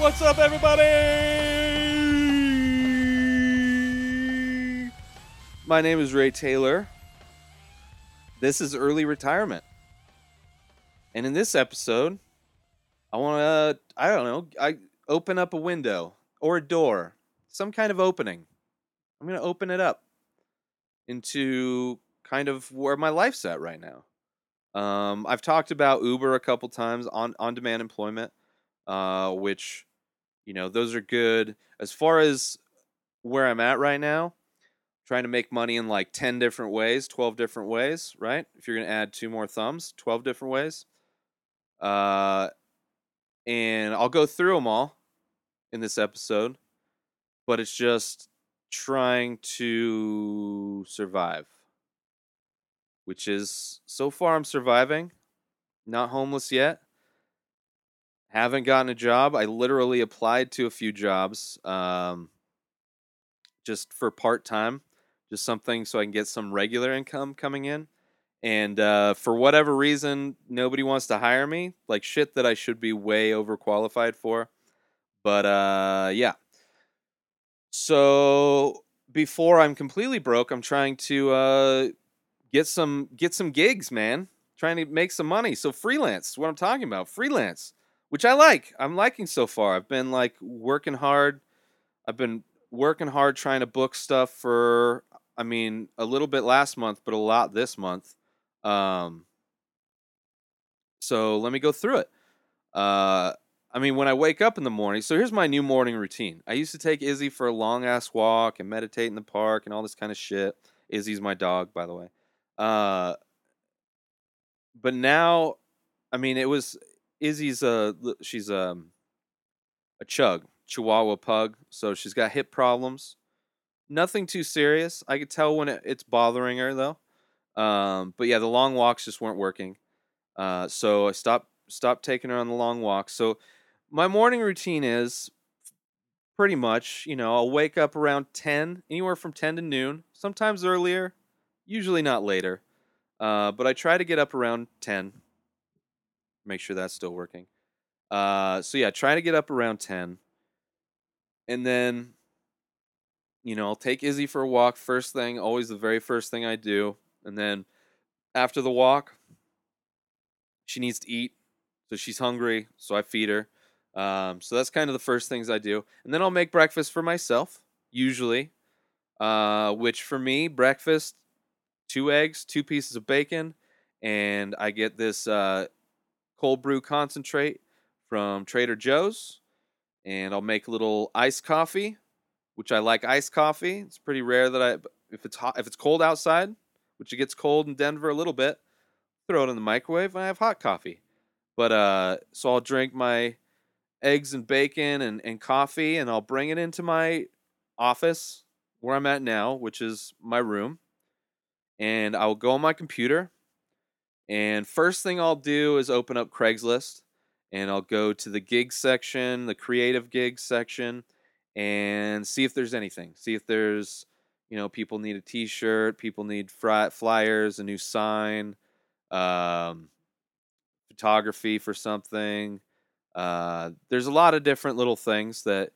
What's up, everybody? My name is Ray Taylor. This is early retirement. And in this episode, I want to, I don't know, I open up a window or a door, some kind of opening. I'm going to open it up into kind of where my life's at right now. Um, I've talked about Uber a couple times on on demand employment, uh, which you know, those are good. As far as where I'm at right now, trying to make money in like 10 different ways, 12 different ways, right? If you're going to add two more thumbs, 12 different ways. Uh, and I'll go through them all in this episode, but it's just trying to survive, which is so far I'm surviving, not homeless yet haven't gotten a job. I literally applied to a few jobs um, just for part time, just something so I can get some regular income coming in. And uh, for whatever reason, nobody wants to hire me. Like shit that I should be way overqualified for. But uh, yeah. So before I'm completely broke, I'm trying to uh, get some get some gigs, man. Trying to make some money. So freelance, what I'm talking about. Freelance which I like. I'm liking so far. I've been like working hard. I've been working hard trying to book stuff for I mean, a little bit last month, but a lot this month. Um so let me go through it. Uh I mean, when I wake up in the morning, so here's my new morning routine. I used to take Izzy for a long ass walk and meditate in the park and all this kind of shit. Izzy's my dog, by the way. Uh, but now, I mean, it was Izzy's a she's a um, a chug Chihuahua pug, so she's got hip problems. Nothing too serious. I could tell when it, it's bothering her though. Um, but yeah, the long walks just weren't working. Uh, so I stopped stopped taking her on the long walks. So my morning routine is pretty much, you know, I'll wake up around 10, anywhere from 10 to noon, sometimes earlier, usually not later. Uh, but I try to get up around 10, make sure that's still working. Uh, so yeah, trying to get up around 10. And then, you know, I'll take Izzy for a walk first thing, always the very first thing I do. And then after the walk, she needs to eat. So she's hungry, so I feed her. Um, so that's kind of the first things I do. And then I'll make breakfast for myself, usually. Uh, which for me, breakfast, two eggs, two pieces of bacon, and I get this uh, cold brew concentrate from Trader Joe's. And I'll make a little iced coffee, which I like iced coffee. It's pretty rare that I if it's hot if it's cold outside, which it gets cold in Denver a little bit, throw it in the microwave and I have hot coffee. But uh so I'll drink my eggs and bacon and, and coffee and I'll bring it into my office where I'm at now, which is my room. And I'll go on my computer and first thing I'll do is open up Craigslist and I'll go to the gig section, the creative gig section, and see if there's anything. See if there's, you know, people need a t shirt, people need fry- flyers, a new sign, um, photography for something. Uh, there's a lot of different little things that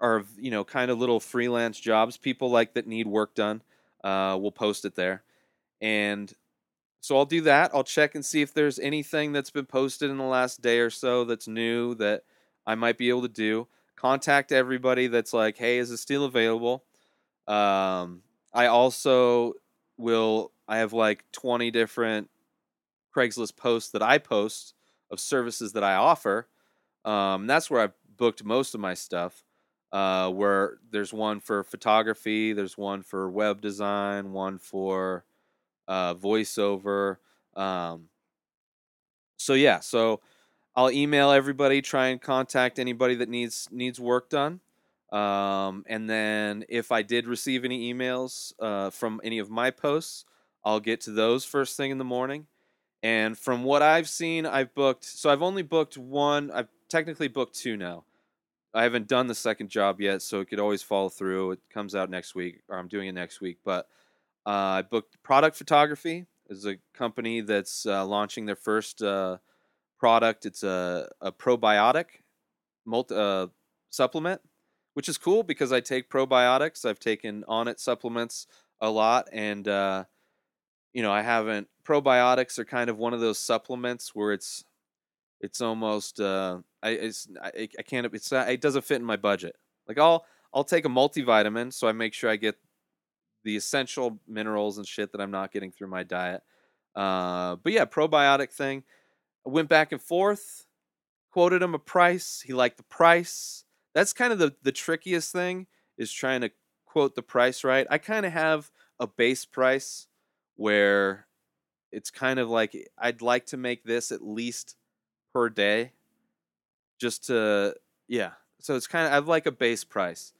are, you know, kind of little freelance jobs. People like that need work done. Uh, we'll post it there. And so I'll do that. I'll check and see if there's anything that's been posted in the last day or so that's new that I might be able to do. Contact everybody that's like, hey, is this still available? Um, I also will, I have like 20 different Craigslist posts that I post of services that I offer. Um, that's where I've booked most of my stuff. Uh, where there's one for photography, there's one for web design, one for uh, voiceover. Um, so yeah, so I'll email everybody, try and contact anybody that needs needs work done. Um, and then if I did receive any emails uh, from any of my posts, I'll get to those first thing in the morning. And from what I've seen, I've booked. So I've only booked one. I've technically booked two now. I haven't done the second job yet, so it could always fall through. It comes out next week, or I'm doing it next week. But I booked Product Photography. is a company that's uh, launching their first uh, product. It's a, a probiotic multi, uh, supplement, which is cool because I take probiotics. I've taken Onnit supplements a lot, and you know I haven't. Probiotics are kind of one of those supplements where it's it's almost uh, I it's I, I can't it's not, it doesn't fit in my budget. Like I'll I'll take a multivitamin so I make sure I get the essential minerals and shit that I'm not getting through my diet. Uh, but yeah, probiotic thing. I went back and forth, quoted him a price. He liked the price. That's kind of the the trickiest thing is trying to quote the price right. I kind of have a base price where it's kind of like I'd like to make this at least per day just to yeah so it's kind of i've like a base price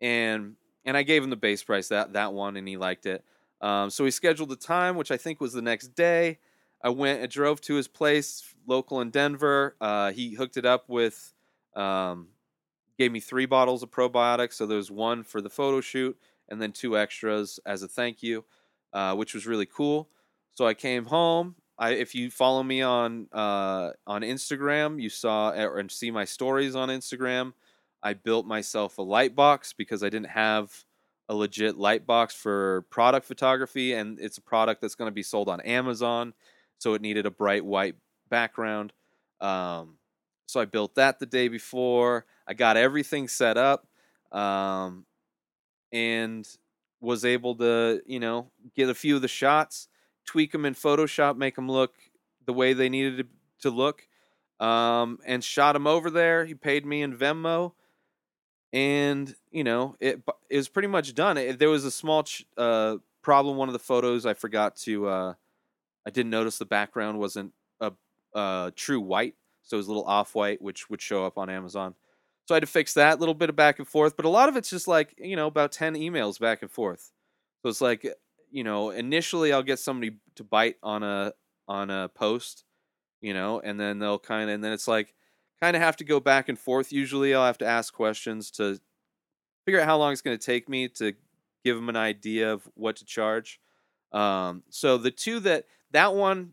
and and i gave him the base price that that one and he liked it. Um, so we scheduled the time which i think was the next day. I went and drove to his place local in denver. Uh, he hooked it up with um, gave me three bottles of probiotics. So there was one for the photo shoot and then two extras as a thank you uh, which was really cool. So i came home. I, if you follow me on uh, on Instagram, you saw or and see my stories on Instagram. I built myself a light box because I didn't have a legit light box for product photography, and it's a product that's going to be sold on Amazon, so it needed a bright white background. Um, so I built that the day before. I got everything set up, um, and was able to, you know, get a few of the shots tweak them in Photoshop, make them look the way they needed to, look, um, and shot them over there. He paid me in Venmo, and you know it, it was pretty much done. It, there was a small ch- uh, problem. One of the photos I forgot to. Uh, I didn't notice the background wasn't a, a true white, so it was a little off white, which would show up on Amazon. So I had to fix that little bit of back and forth, but a lot of it's just like you know about ten emails back and forth. So it's like you know, initially I'll get somebody to bite on a on a post, you know, and then they'll kind of and then it's like kind of have to go back and forth. Usually I'll have to ask questions to figure out how long it's going to take me to give them an idea of what to charge. Um, so the two that that one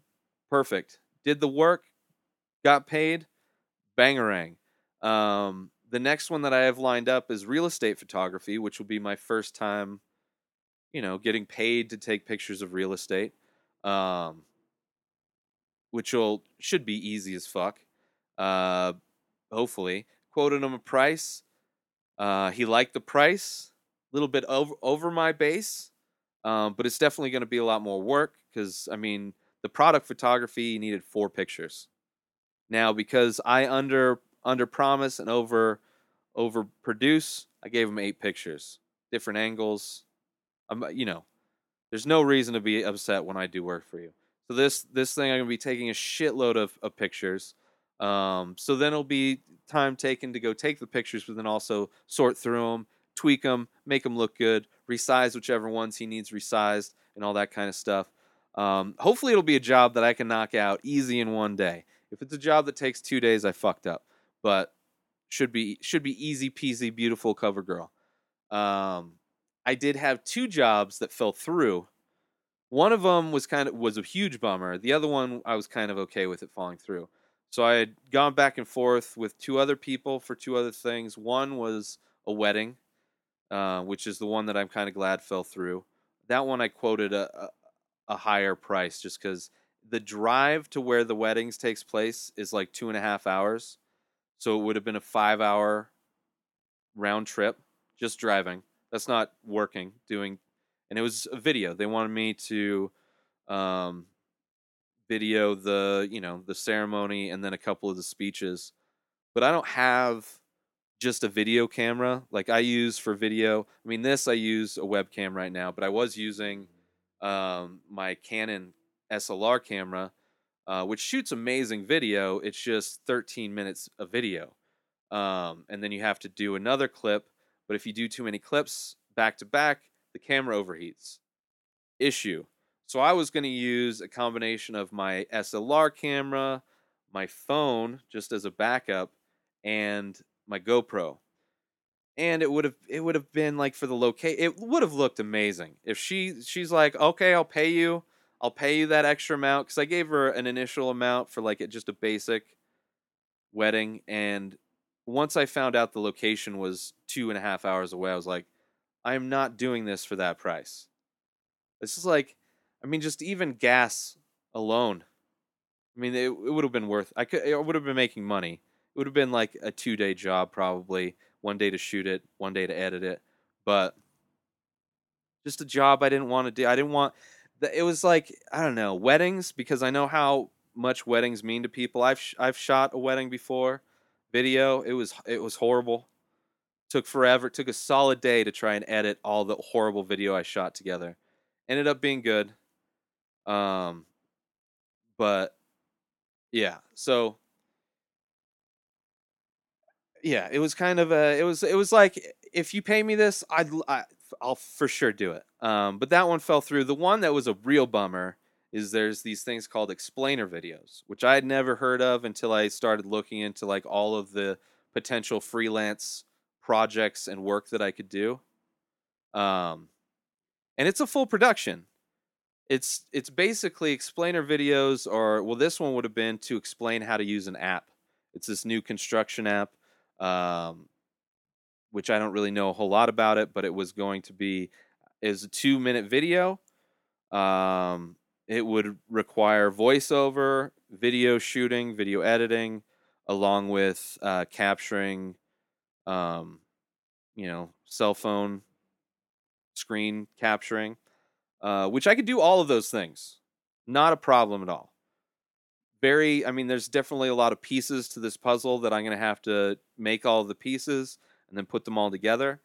perfect did the work, got paid, bangerang. Um, the next one that I have lined up is real estate photography, which will be my first time you know, getting paid to take pictures of real estate, um, which will should be easy as fuck. Uh, hopefully, quoted him a price. Uh, he liked the price, a little bit over over my base, um, but it's definitely going to be a lot more work because I mean the product photography needed four pictures. Now because I under under promise and over over produce, I gave him eight pictures, different angles, I'm, you know, there's no reason to be upset when I do work for you. So this this thing I'm gonna be taking a shitload of, of pictures. Um, so then it'll be time taken to go take the pictures, but then also sort through them, tweak them, make them look good, resize whichever ones he needs resized, and all that kind of stuff. Um, hopefully, it'll be a job that I can knock out easy in one day. If it's a job that takes two days, I fucked up. But should be should be easy peasy, beautiful cover girl. Um, I did have two jobs that fell through. One of them was kind of was a huge bummer. The other one I was kind of okay with it falling through. So I had gone back and forth with two other people for two other things. One was a wedding, uh, which is the one that I'm kind of glad fell through. That one I quoted a, a, a higher price just because the drive to where the weddings takes place is like two and a half hours. So it would have been a five hour round trip just driving that's not working doing and it was a video they wanted me to um, video the you know the ceremony and then a couple of the speeches but i don't have just a video camera like i use for video i mean this i use a webcam right now but i was using um, my canon slr camera uh, which shoots amazing video. It's just 13 minutes of video. Um, and then you have to do another clip. But if you do too many clips back to back, the camera overheats. Issue. So I was going to use a combination of my SLR camera, my phone just as a backup, and my GoPro. And it would have it would have been like for the locate it would have looked amazing if she she's like okay I'll pay you I'll pay you that extra amount because I gave her an initial amount for like just a basic wedding and once I found out the location was two and a half hours away I was like I'm not doing this for that price. This is like I mean just even gas alone I mean, it, it would have been worth. I could. I would have been making money. It would have been like a two day job, probably one day to shoot it, one day to edit it, but just a job I didn't want to do. I didn't want. It was like I don't know weddings because I know how much weddings mean to people. I've sh- I've shot a wedding before, video. It was it was horrible. Took forever. It took a solid day to try and edit all the horrible video I shot together. Ended up being good. Um, but yeah. So yeah, it was kind of a it was it was like if you pay me this, I'd I, I'll for sure do it. Um, but that one fell through. The one that was a real bummer is there's these things called explainer videos, which I had never heard of until I started looking into like all of the potential freelance projects and work that I could do. Um, and it's a full production it's it's basically explainer videos or well this one would have been to explain how to use an app. It's this new construction app um, which i don't really know a whole lot about it but it was going to be is a two minute video. Um, it would require voiceover video shooting video editing along with uh, capturing um, you know cell phone screen capturing uh, which I could do all of those things. Not a problem at all. Very, I mean, there's definitely a lot of pieces to this puzzle that I'm going to have to make all the pieces and then put them all together.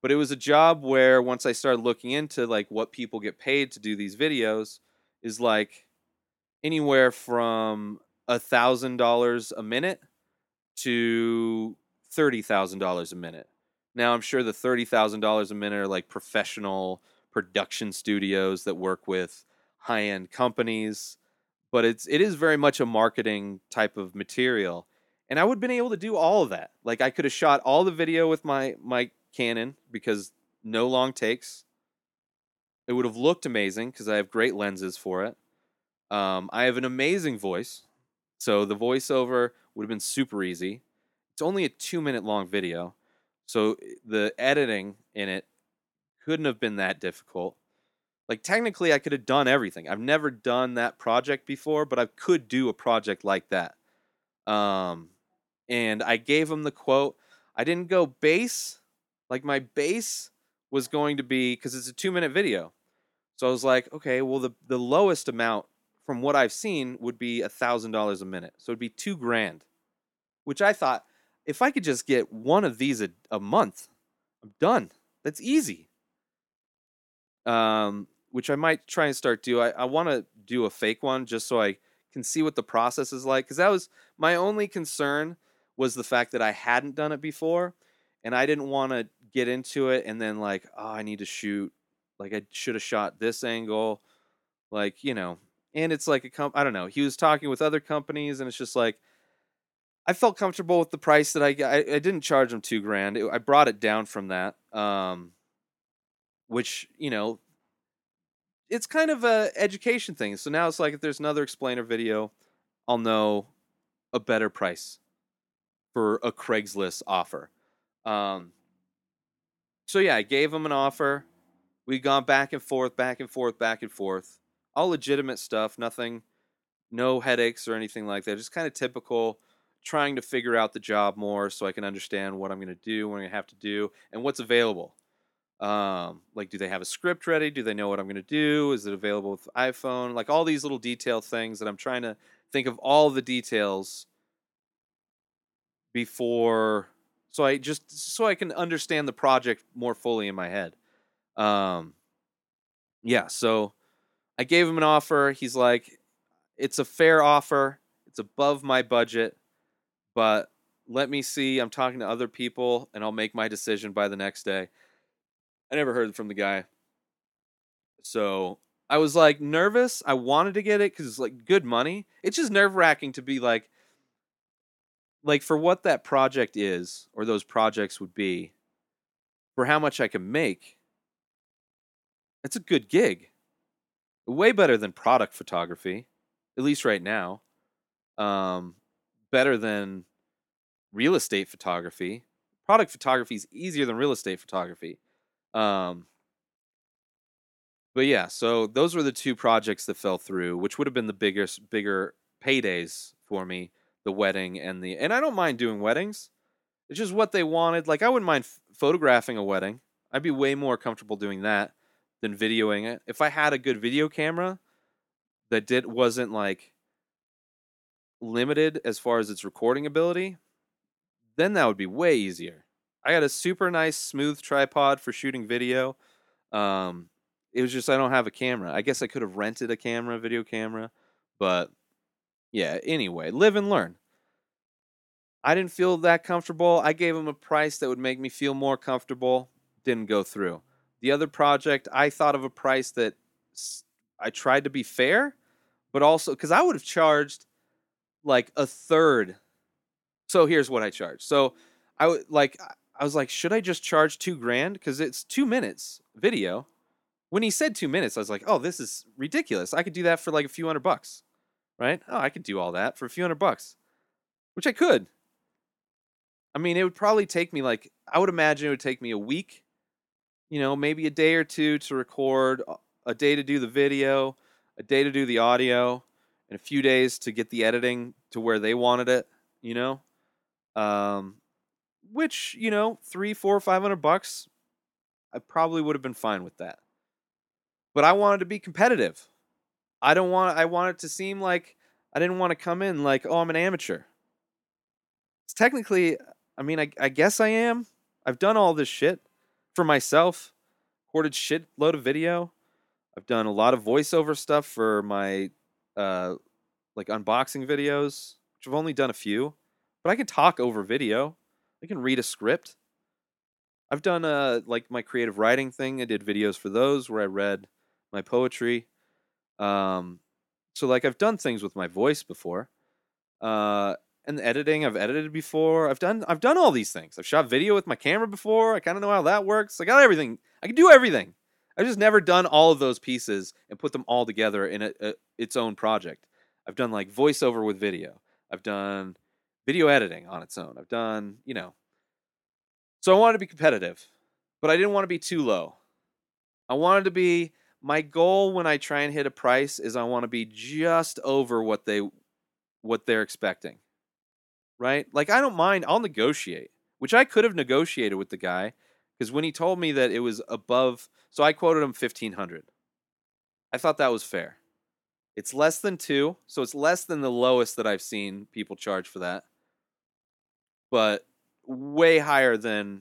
But it was a job where once I started looking into like what people get paid to do these videos is like anywhere from a thousand dollars a minute to thirty thousand dollars a minute. Now I'm sure the thirty thousand dollars a minute are like professional production studios that work with high end companies, but it's it is very much a marketing type of material. And I would have been able to do all of that. Like I could have shot all the video with my my Canon because no long takes. It would have looked amazing because I have great lenses for it. Um, I have an amazing voice, so the voiceover would have been super easy. It's only a two minute long video, so eh, the editing in it couldn't have been that difficult. Like technically I could have done everything. I've never done that project before, but I could do a project like that. Um and I gave him the quote. I didn't go base. Like my base was going to be cuz it's a 2 minute video. So I was like, okay, well the the lowest amount from what I've seen would be a thousand dollars a minute. So it'd be two grand. Which I thought, if I could just get one of these a, a month, I'm done. That's easy um, which I might try and start do. I, I want to do a fake one just so I can see what the process is like. Because that was my only concern was the fact that I hadn't done it before, and I didn't want to get into it and then like, oh, I need to shoot. Like I should have shot this angle, like you know. And it's like a comp. I don't know. He was talking with other companies, and it's just like. I felt comfortable with the price that I. I, I didn't charge him two grand. It, I brought it down from that. Um, which you know it's kind of a education thing. So now it's like if there's another explainer video i'll know a better price for a craigslist offer. Um, so yeah i gave him an offer. We'd gone back and forth back and forth back and forth. All legitimate stuff nothing no headaches or anything like that just kind of typical trying to figure out the job more so i can understand what i'm going to do what i'm going to have to do and what's available um, like, do they have a script ready? Do they know what I'm going to do? Is it available with iPhone? Like all these little detail things that I'm trying to think of all the details before, so I just so I can understand the project more fully in my head. Um, yeah, so I gave him an offer. He's like, it's a fair offer. It's above my budget, but let me see. I'm talking to other people and I'll make my decision by the next day. I never heard from the guy. So I was like nervous. I wanted to get it because it's like good money. It's just nerve wracking to be like, like for what that project is or those projects would be, for how much I can make. It's a good gig. Way better than product photography, at least right now. Um, better than real estate photography. Product photography is easier than real estate photography. Um, but yeah, so those were the two projects that fell through, which would have been the biggest, bigger paydays for me: the wedding and the. And I don't mind doing weddings. It's just what they wanted. Like I wouldn't mind f- photographing a wedding. I'd be way more comfortable doing that than videoing it. If I had a good video camera that did wasn't like limited as far as its recording ability, then that would be way easier. I got a super nice smooth tripod for shooting video. Um, it was just I don't have a camera. I guess I could have rented a camera, video camera, but yeah. Anyway, live and learn. I didn't feel that comfortable. I gave him a price that would make me feel more comfortable. Didn't go through. The other project, I thought of a price that I tried to be fair, but also because I would have charged like a third. So here's what I charged. So I would like I was like, should I just charge two grand? Because it's two minutes video. When he said two minutes, I was like, oh, this is ridiculous. I could do that for like a few hundred bucks, right? Oh, I could do all that for a few hundred bucks, which I could. I mean, it would probably take me like I would imagine it would take me a week, you know, maybe a day or two to record, a day to do the video, a day to do the audio, and a few days to get the editing to where they wanted it, you know. Um, which you know, three, four, five hundred bucks, I probably would have been fine with that. But I wanted to be competitive. I don't want. I want it to seem like I didn't want to come in like, oh, I'm an amateur. It's technically, I mean, I, I guess I am. I've done all this shit for myself. Recorded shit load of video. I've done a lot of voiceover stuff for my uh like unboxing videos, which I've only done a few. But I can talk over video. I can read a script. I've done uh like my creative writing thing. I did videos for those where I read my poetry. Um so like I've done things with my voice before. Uh and editing I've edited before. I've done I've done all these things. I've shot video with my camera before. I kind of know how that works. I got everything. I can do everything. I've just never done all of those pieces and put them all together in a, a, its own project. I've done like voiceover with video. I've done video editing on its own. I've done, you know. So I wanted to be competitive, but I didn't want to be too low. I wanted to be my goal when I try and hit a price is I want to be just over what they what they're expecting. Right? Like I don't mind, I'll negotiate, which I could have negotiated with the guy because when he told me that it was above, so I quoted him 1500. I thought that was fair. It's less than 2, so it's less than the lowest that I've seen people charge for that. But way higher than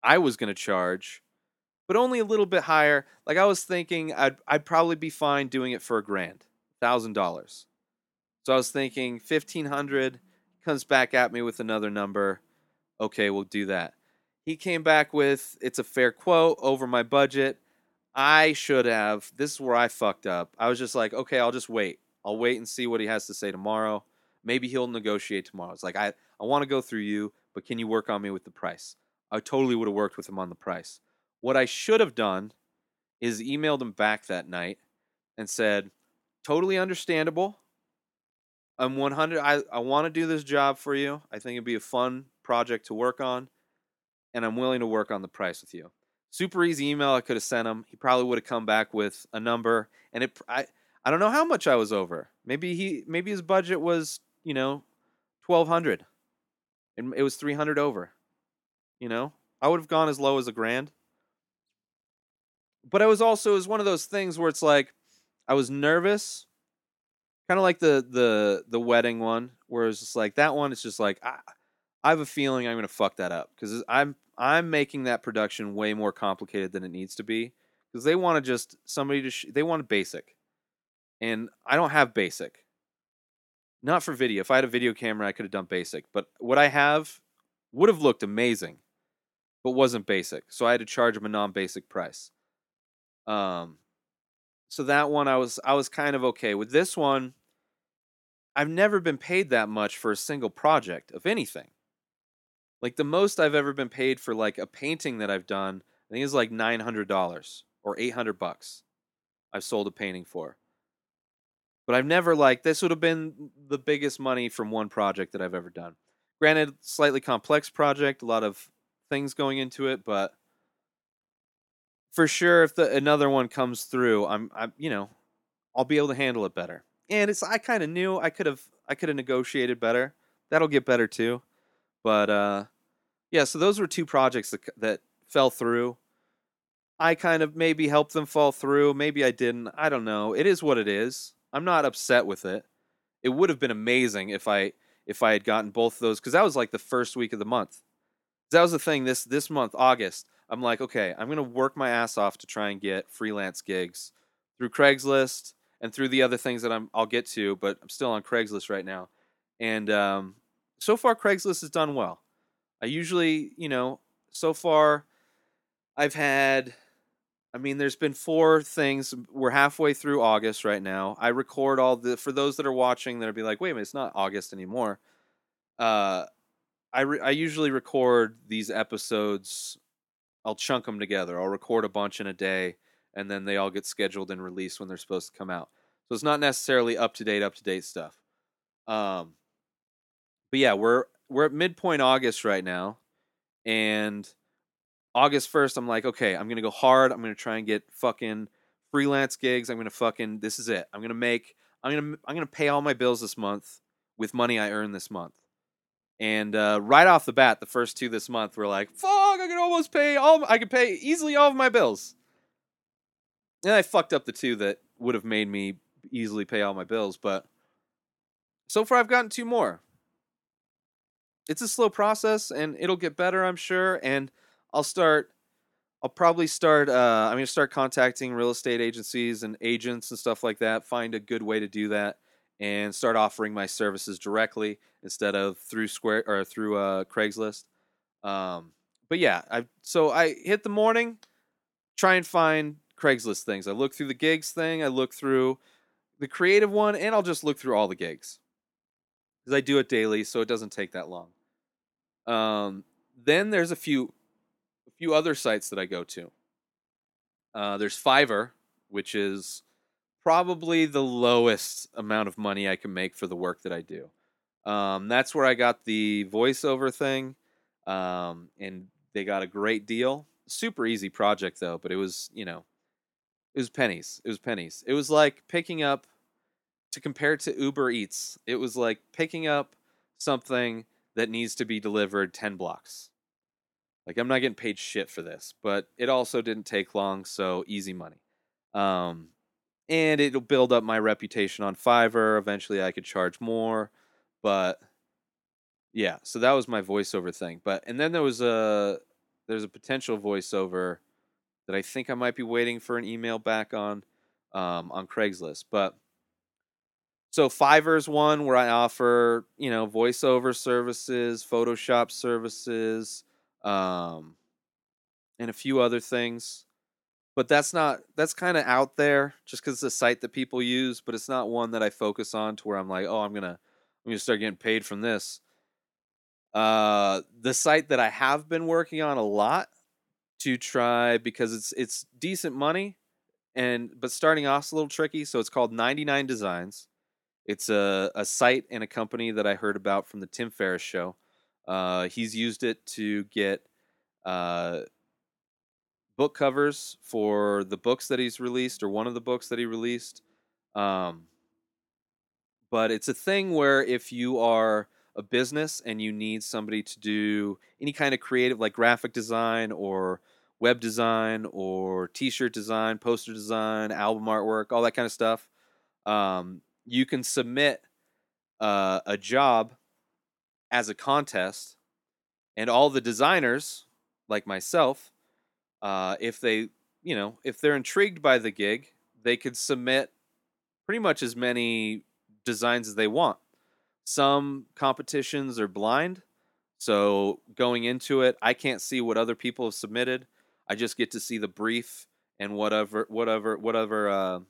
I was going to charge, but only a little bit higher. Like I was thinking I'd I'd probably be fine doing it for a grand, $1000. So I was thinking 1500 comes back at me with another number. Okay, we'll do that. He came back with it's a fair quote over my budget. I should have. This is where I fucked up. I was just like, okay, I'll just wait. I'll wait and see what he has to say tomorrow. Maybe he'll negotiate tomorrow. It's like I, I want to go through you, but can you work on me with the price? I totally would have worked with him on the price. What I should have done is emailed him back that night and said, totally understandable. I'm 100. I, I want to do this job for you. I think it'd be a fun project to work on and I'm willing to work on the price with you. Super easy email I could have sent him. He probably would have come back with a number, and it I I don't know how much I was over. Maybe he maybe his budget was you know twelve hundred, and it was three hundred over. You know, I would have gone as low as a grand. But I was also it was one of those things where it's like I was nervous, kind of like the the the wedding one, where it's just like that one. It's just like I, I have a feeling I'm gonna fuck that up because I'm I'm making that production way more complicated than it needs to be because they want to just somebody to sh- they want basic, and I don't have basic. Not for video. If I had a video camera, I could have done basic. But what I have would have looked amazing, but wasn't basic. So I had to charge them a non-basic price. Um, so that one I was I was kind of okay with. This one, I've never been paid that much for a single project of anything. Like the most I've ever been paid for like a painting that I've done, I think is like nine hundred dollars or eight hundred bucks. I've sold a painting for. But I've never like this would have been the biggest money from one project that I've ever done. Granted, slightly complex project, a lot of things going into it, but for sure if the another one comes through, I'm I'm you know, I'll be able to handle it better. And it's I kind of knew I could have I could have negotiated better. That'll get better too. But uh yeah, so those were two projects that that fell through. I kind of maybe helped them fall through, maybe I didn't. I don't know. It is what it is. I'm not upset with it. It would have been amazing if I if I had gotten both of those cuz that was like the first week of the month. That was the thing this this month, August. I'm like, okay, I'm gonna work my ass off to try and get freelance gigs through Craigslist and through the other things that I'm I'll get to, but I'm still on Craigslist right now. And um, so far, Craigslist has done well. I usually, you know, so far, I've had. I mean, there's been four things. We're halfway through August right now. I record all the for those that are watching that'll be like, wait a minute, it's not August anymore. Uh, I re- I usually record these episodes I'll chunk them together. I'll record a bunch in a day, and then they all get scheduled and released when they're supposed to come out. So it's not necessarily up to date, up to date stuff. Um, but yeah, we're we're at midpoint August right now, and August first, I'm like, okay, I'm gonna go hard. I'm gonna try and get fucking freelance gigs. I'm gonna fucking this is it. I'm gonna make. I'm gonna I'm gonna pay all my bills this month with money I earn this month. And uh, right off the bat, the first two this month were like, "Fuck! I can almost pay all. I can pay easily all of my bills." And I fucked up the two that would have made me easily pay all my bills, but so far I've gotten two more. It's a slow process, and it'll get better, I'm sure. And I'll start. I'll probably start. Uh, I'm gonna start contacting real estate agencies and agents and stuff like that. Find a good way to do that and start offering my services directly instead of through Square or through uh, Craigslist. Um, but yeah, I so I hit the morning, try and find Craigslist things. I look through the gigs thing, I look through the creative one, and I'll just look through all the gigs because I do it daily, so it doesn't take that long. Um, then there's a few a few other sites that I go to. Uh, there's Fiverr, which is probably the lowest amount of money I can make for the work that I do. Um, that's where I got the voiceover thing, um, and they got a great deal. Super easy project though, but it was you know, it was pennies. It was pennies. It was like picking up to compare to Uber Eats. It was like picking up something that needs to be delivered ten blocks. Like I'm not getting paid shit for this, but it also didn't take long, so easy money. Um, and it'll build up my reputation on Fiverr. Eventually, I could charge more, but yeah. So that was my voiceover thing. But and then there was a there's a potential voiceover that I think I might be waiting for an email back on um, on Craigslist. But so Fiverr's one where I offer you know voiceover services, Photoshop services, um, and a few other things but that's not that's kind of out there just because it's a site that people use but it's not one that i focus on to where i'm like oh i'm gonna i'm gonna start getting paid from this. Uh the site that i have been working on a lot to try because it's it's decent money and but starting off is a little tricky so it's called 99 designs. It's a, a site and a company that i heard about from the tim ferriss show uh, he's used it to get uh, book covers for the books that he's released or one of the books that he released. Um, but it's a thing where if you are a business and you need somebody to do any kind of creative, like graphic design or web design or t-shirt design, poster design, album artwork, all that kind of stuff, um, you can submit uh, a job as a contest, and all the designers, like myself, uh, if they, you know, if they're intrigued by the gig, they could submit pretty much as many designs as they want. Some competitions are blind, so going into it, I can't see what other people have submitted. I just get to see the brief and whatever, whatever, whatever, uh,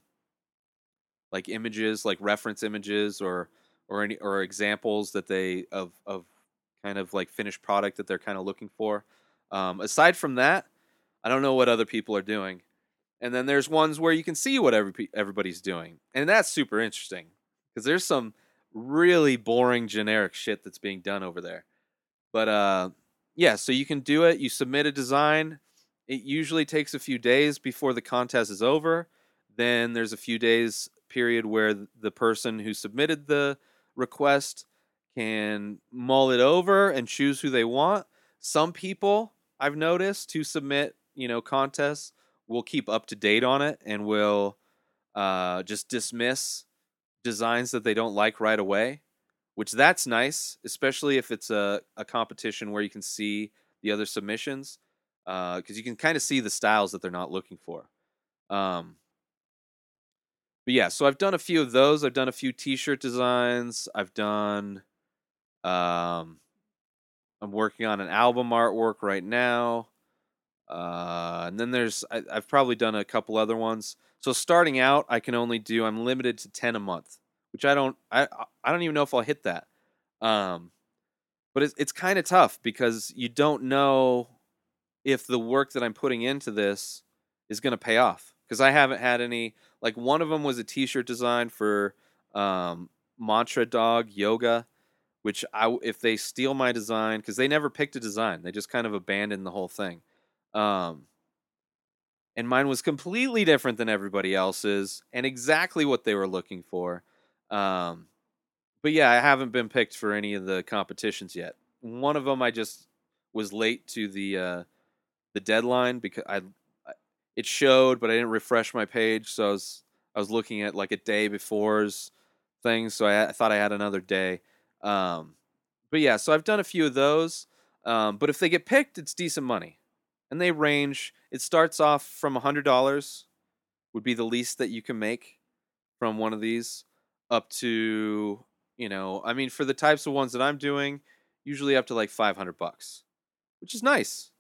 like images, like reference images or or any or examples that they of of kind of like finished product that they're kind of looking for. Um, aside from that, I don't know what other people are doing. And then there's ones where you can see what every, everybody's doing, and that's super interesting because there's some really boring generic shit that's being done over there. But uh, yeah, so you can do it. You submit a design. It usually takes a few days before the contest is over. Then there's a few days period where the person who submitted the request can mull it over and choose who they want. Some people I've noticed to submit, you know, contests will keep up to date on it and will uh, just dismiss designs that they don't like right away, which that's nice, especially if it's a, a competition where you can see the other submissions because uh, you can kind of see the styles that they're not looking for. Um, but yeah, so I've done a few of those. I've done a few T-shirt designs. I've done. Um, I'm working on an album artwork right now. Uh, and then there's I, have probably done a couple other ones. So starting out, I can only do I'm limited to ten a month, which I don't I I don't even know if I'll hit that. Um, but it's it's kind of tough because you don't know if the work that I'm putting into this is going to pay off because I haven't had any. Like one of them was a T-shirt design for um, Mantra Dog Yoga, which I if they steal my design because they never picked a design, they just kind of abandoned the whole thing. Um, and mine was completely different than everybody else's and exactly what they were looking for. Um, but yeah, I haven't been picked for any of the competitions yet. One of them I just was late to the uh, the deadline because I it showed, but I didn't refresh my page, so I was I was looking at like a day before's things, so I, I thought I had another day. Um, but yeah, so I've done a few of those. Um, but if they get picked, it's decent money and they range. It starts off from $100 would be the least that you can make from one of these up to, you know, I mean for the types of ones that I'm doing, usually up to like 500 bucks, which is nice.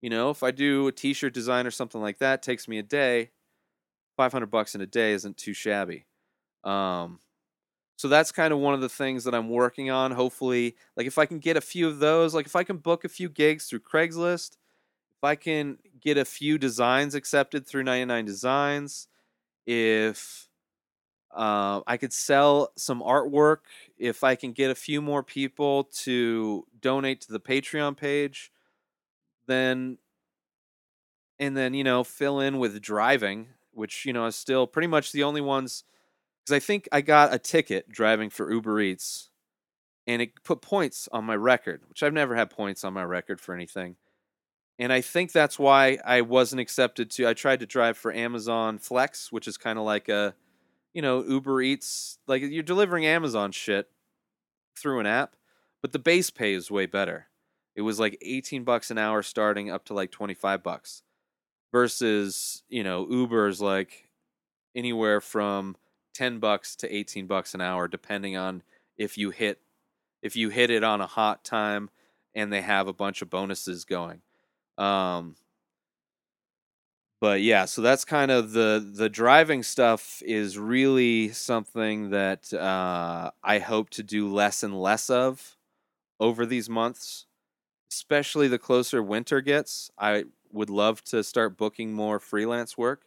You know, if I do a t-shirt design or something like that, takes me a day. 500 bucks in a day isn't too shabby. Um, so that's kind of one of the things that I'm working on. Hopefully, like if I can get a few of those, like if I can book a few gigs through Craigslist, if I can get a few designs accepted through 99 Designs, if uh, I could sell some artwork, if I can get a few more people to donate to the Patreon page, then and then you know fill in with driving, which you know is still pretty much the only ones because I think I got a ticket driving for Uber Eats, and it put points on my record, which I've never had points on my record for anything and I think that's why I wasn't accepted to. I tried to drive for Amazon Flex, which is kind of like a, you know, Uber Eats. Like you're delivering Amazon shit through an app, but the base pay is way better. It was like 18 bucks an hour starting up to like 25 bucks versus, you know, Uber's like anywhere from 10 bucks to 18 bucks an hour depending on if you hit if you hit it on a hot time and they have a bunch of bonuses going. Um, but yeah, so that's kind of the the driving stuff is really something that uh, I hope to do less and less of over these months, especially the closer winter gets. I would love to start booking more freelance work.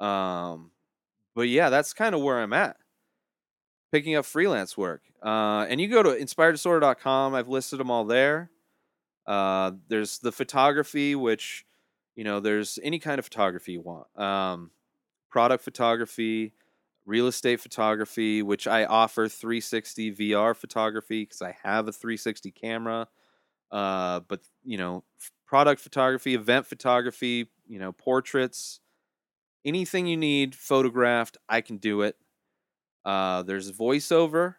Um, but yeah, that's kind of where I'm at. Picking up freelance work. Uh, and you go to inspireddisorder.com. I've listed them all there. Uh, there's the photography, which you know, there's any kind of photography you want. Um, product photography, real estate photography, which I offer 360 VR photography because I have a 360 camera. Uh, but you know, product photography, event photography, you know, portraits, anything you need photographed, I can do it. Uh, there's voiceover,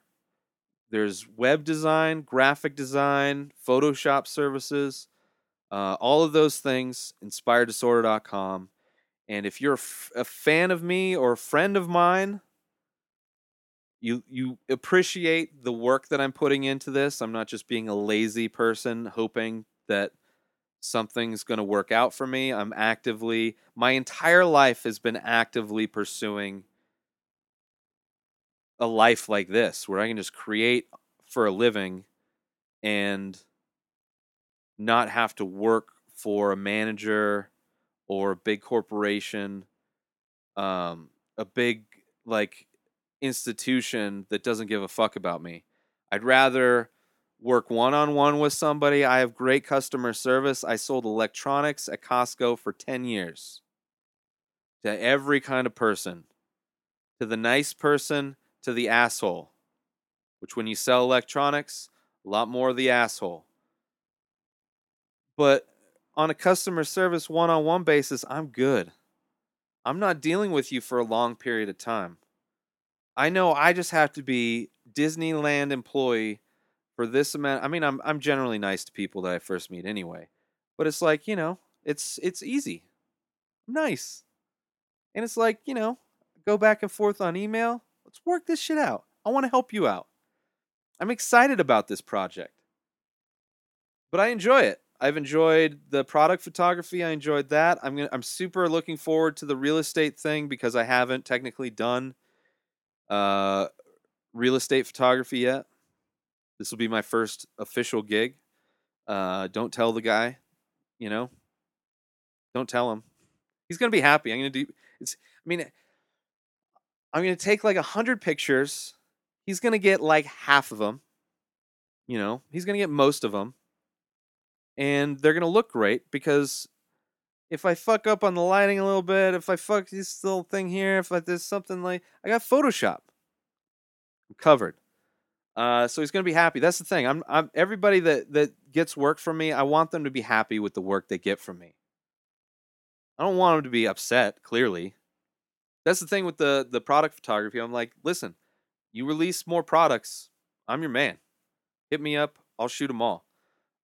there's web design, graphic design, Photoshop services, uh, all of those things, inspireddisorder.com. And if you're a, fan of me or a friend of mine, you you appreciate the work that I'm putting into this. I'm not just being a lazy person hoping that something's going to work out for me. I'm actively my entire life has been actively pursuing a life like this where I can just create for a living and not have to work for a manager or a big corporation um a big like institution that doesn't give a fuck about me. I'd rather work one on one with somebody. I have great customer service. I sold electronics at Costco for 10 years to every kind of person, to the nice person, to the asshole. Which, when you sell electronics, a lot more of the asshole. But on a customer service one on one basis, I'm good. I'm not dealing with you for a long period of time. I know I just have to be Disneyland employee for this amount. I mean, I'm I'm generally nice to people that I first meet anyway, but it's like you know, it's it's easy, nice, and it's like you know, go back and forth on email. Let's work this shit out. I want to help you out. I'm excited about this project, but I enjoy it. I've enjoyed the product photography. I enjoyed that. I'm gonna, I'm super looking forward to the real estate thing because I haven't technically done uh, real estate photography yet. This will be my first official gig. Uh, don't tell the guy, you know. Don't tell him. He's gonna be happy. I'm gonna do. It's. I mean, I'm gonna take like a hundred pictures. He's gonna get like half of them. You know, he's gonna get most of them and they're gonna look great because if I fuck up on the lighting a little bit, if I fuck this little thing here, if I, there's something like I got Photoshop, I'm covered. Uh, so he's gonna be happy. That's the thing. I'm, I'm everybody that that gets work from me. I want them to be happy with the work they get from me. I don't want them to be upset. Clearly, that's the thing with the the product photography. I'm like, listen, you release more products, I'm your man. Hit me up. I'll shoot them all.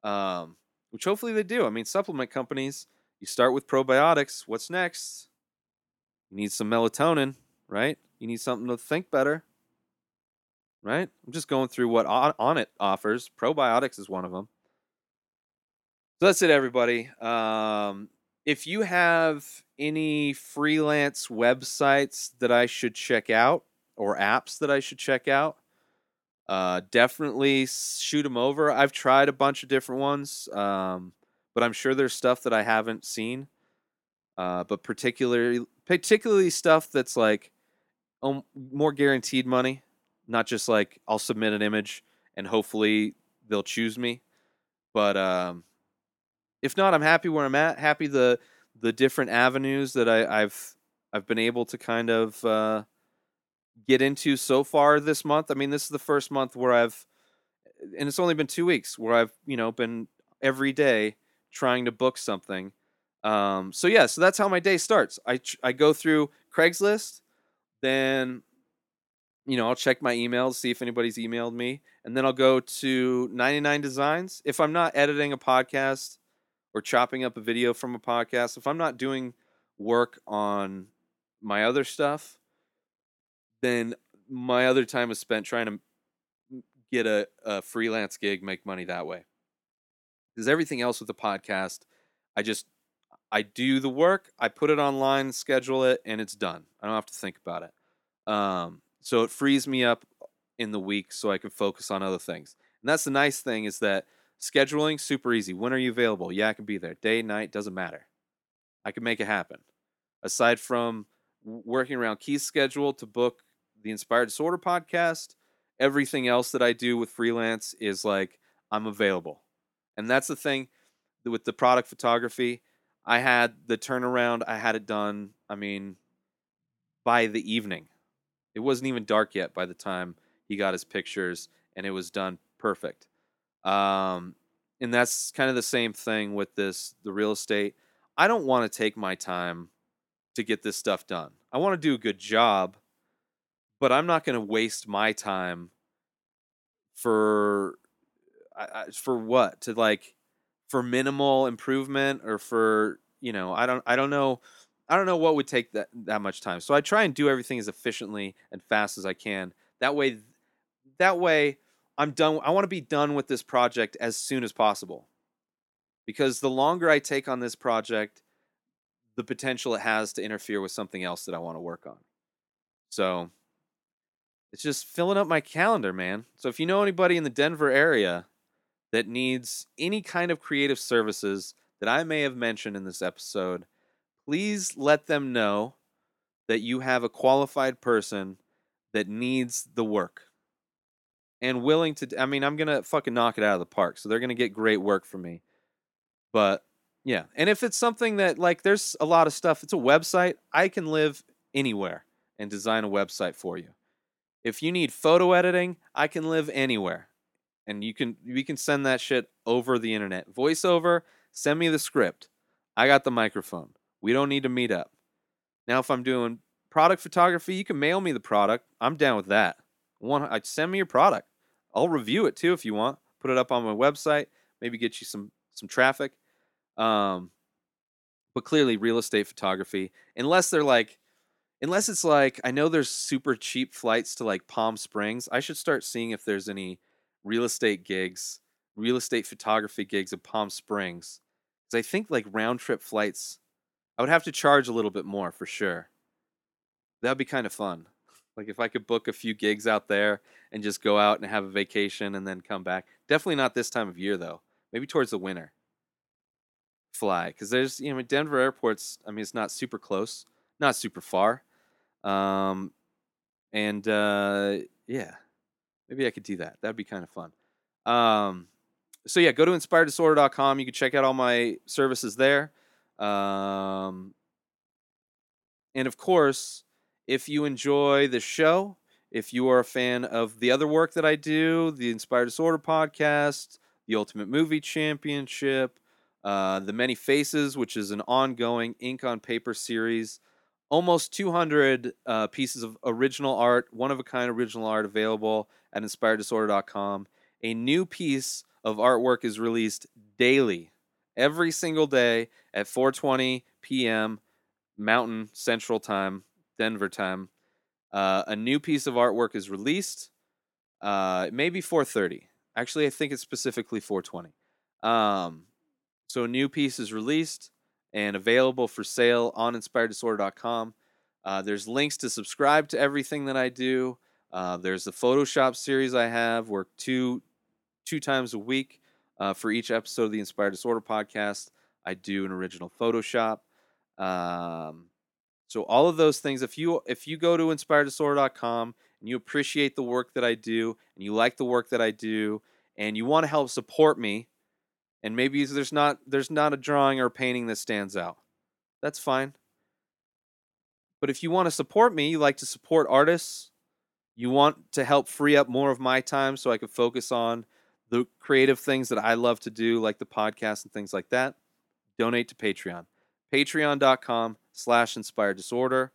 Um, which hopefully they do. I mean, supplement companies, you start with probiotics. What's next? You need some melatonin, right? You need something to think better, right? I'm just going through what Onnit offers. Probiotics is one of them. So that's it, everybody. Um, if you have any freelance websites that I should check out or apps that I should check out, uh, definitely shoot them over. I've tried a bunch of different ones, um, but I'm sure there's stuff that I haven't seen. Uh, but particularly, particularly stuff that's like um, more guaranteed money, not just like I'll submit an image and hopefully they'll choose me. But um, if not, I'm happy where I'm at. Happy the the different avenues that I, have I've been able to kind of uh, get into so far this month. I mean, this is the first month where I've, and it's only been two weeks where I've, you know, been every day trying to book something. Um, so yeah, so that's how my day starts. I I go through Craigslist, then, you know, I'll check my emails, see if anybody's emailed me, and then I'll go to 99 Designs. If I'm not editing a podcast or chopping up a video from a podcast, if I'm not doing work on my other stuff, then my other time is spent trying to get a, a freelance gig, make money that way. Because everything else with the podcast, I just I do the work, I put it online, schedule it, and it's done. I don't have to think about it. Um, so it frees me up in the week so I can focus on other things. And that's the nice thing is that scheduling super easy. When are you available? Yeah, I can be there. Day, night, doesn't matter. I can make it happen. Aside from working around Keith's schedule to book the Inspired Disorder podcast, everything else that I do with freelance is like I'm available. And that's the thing with the product photography. I had the turnaround, I had it done, I mean, by the evening. It wasn't even dark yet by the time he got his pictures, and it was done perfect. Um, and that's kind of the same thing with this the real estate. I don't want to take my time to get this stuff done. I want to do a good job, but I'm not going to waste my time for for what to like for minimal improvement or for you know I don't I don't know I don't know what would take that that much time. So I try and do everything as efficiently and fast as I can. That way, that way, I'm done. I want to be done with this project as soon as possible. Because the longer I take on this project, the potential it has to interfere with something else that I want to work on. So it's just filling up my calendar, man. So if you know anybody in the Denver area that needs any kind of creative services that I may have mentioned in this episode, please let them know that you have a qualified person that needs the work and willing to I mean, I'm going to fucking knock it out of the park. So they're going to get great work from me. But yeah, and if it's something that like there's a lot of stuff, it's a website, I can live anywhere and design a website for you. If you need photo editing, I can live anywhere. And you can we can send that shit over the internet. Voiceover, send me the script. I got the microphone. We don't need to meet up. Now if I'm doing product photography, you can mail me the product. I'm down with that. One, send me your product. I'll review it too if you want. Put it up on my website. Maybe get you some some traffic. Um, but clearly, real estate photography, unless they're like, unless it's like, I know there's super cheap flights to like Palm Springs. I should start seeing if there's any real estate gigs, real estate photography gigs of Palm Springs. Because I think like round trip flights, I would have to charge a little bit more for sure. That'd be kind of fun. Like if I could book a few gigs out there and just go out and have a vacation and then come back. Definitely not this time of year though. Maybe towards the winter. Fly because there's you know Denver airport's. I mean it's not super close, not super far, um, and uh, yeah, maybe I could do that. That'd be kind of fun. Um, so yeah, go to inspireddisorder.com. You can check out all my services there. Um, and of course, if you enjoy the show, if you are a fan of the other work that I do, the Inspired Disorder podcast, the Ultimate Movie Championship, uh, the Many Faces, which is an ongoing ink on paper series, almost 200 uh, pieces of original art, one of a kind original art available at inspireddisorder.com. A new piece of artwork is released daily, every single day at 4:20 p.m. Mountain Central Time, Denver time. Uh, a new piece of artwork is released. Uh, maybe 4:30. Actually, I think it's specifically 4:20. Um, so a new piece is released and available for sale on inspireddisorder.com. Uh, there's links to subscribe to everything that I do. Uh, there's the Photoshop series I have, work two two times a week uh, for each episode of the Inspired Disorder podcast. I do an original Photoshop. Um, so all of those things, if you if you go to inspireddisorder.com and you appreciate the work that I do and you like the work that I do and you want to help support me, and maybe there's not there's not a drawing or painting that stands out, that's fine. But if you want to support me, you like to support artists, you want to help free up more of my time so I can focus on the creative things that I love to do, like the podcast and things like that, donate to Patreon. Patreon.com slash inspired disorder.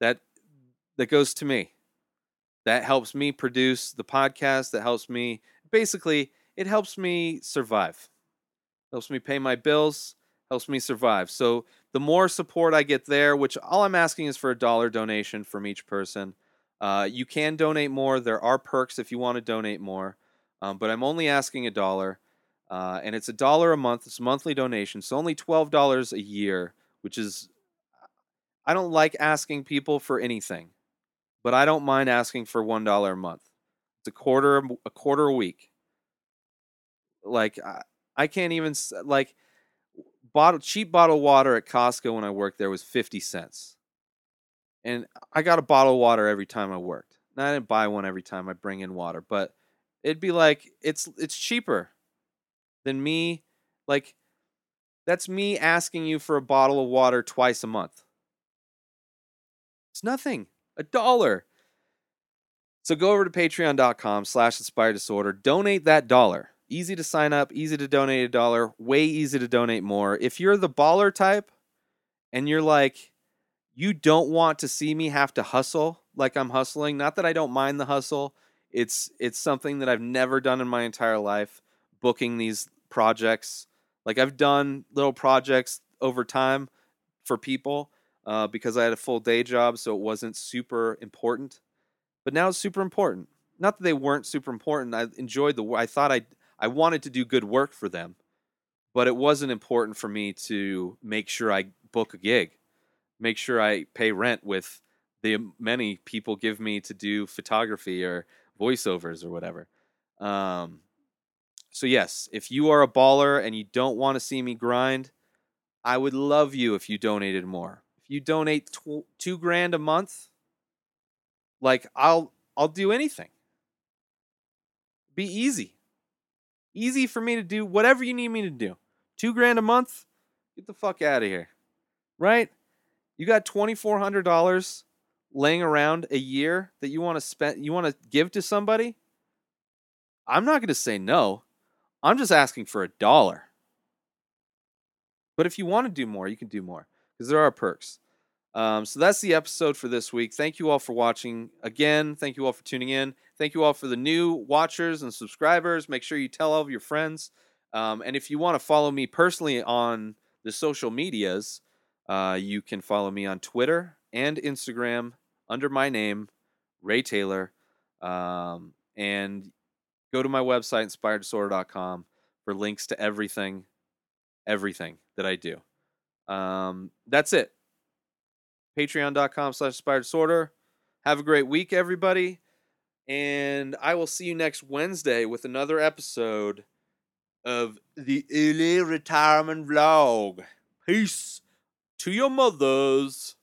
That that goes to me. That helps me produce the podcast. That helps me basically it helps me survive. Helps me pay my bills, helps me survive. So the more support I get there, which all I'm asking is for a dollar donation from each person. Uh, you can donate more. There are perks if you want to donate more, um, but I'm only asking a dollar, uh, and it's a dollar a month. It's a monthly donation, so only twelve dollars a year, which is I don't like asking people for anything, but I don't mind asking for one dollar a month. It's a quarter a quarter a week. Like I, I can't even like bottle cheap bottle water at Costco when I worked there was fifty cents and I got a bottle of water every time I worked. Now, I didn't buy one every time I bring in water, but it'd be like it's it's cheaper than me like that's me asking you for a bottle of water twice a month. It's nothing. A dollar. So go over to patreon.com slash inspired disorder. Donate that dollar. Easy to sign up, easy to donate a dollar, way easy to donate more. If you're the baller type and you're like, you don't want to see me have to hustle like I'm hustling. Not that I don't mind the hustle. It's it's something that I've never done in my entire life, booking these projects. Like I've done little projects over time for people uh, because I had a full day job, so it wasn't super important. but now it's super important. Not that they weren't super important. I enjoyed the. I thought I I wanted to do good work for them, but it wasn't important for me to make sure I book a gig, make sure I pay rent with the many people give me to do photography or voiceovers or whatever. Um, so yes, if you are a baller and you don't want to see me grind, I would love you if you donated more. If you donate tw- two grand a month, like I'll I'll do anything. Be easy, easy for me to do whatever you need me to do. Two grand a month, get the fuck out of here, right? You got twenty four hundred dollars laying around a year that you want to spend, you want to give to somebody. I'm not going to say no. I'm just asking for a dollar. But if you want to do more, you can do more because there are perks. Um, so that's the episode for this week. Thank you all for watching. Again, thank you all for tuning in. Thank you all for the new watchers and subscribers. Make sure you tell all of your friends. Um, and if you want to follow me personally on the social medias, uh, you can follow me on Twitter and Instagram under my name, Ray Taylor. Um, and go to my website, inspireddisorder.com, for links to everything, everything that I do. Um, that's it. Patreon.com slash inspired disorder. Have a great week, everybody. And I will see you next Wednesday with another episode of the early retirement vlog. Peace to your mothers.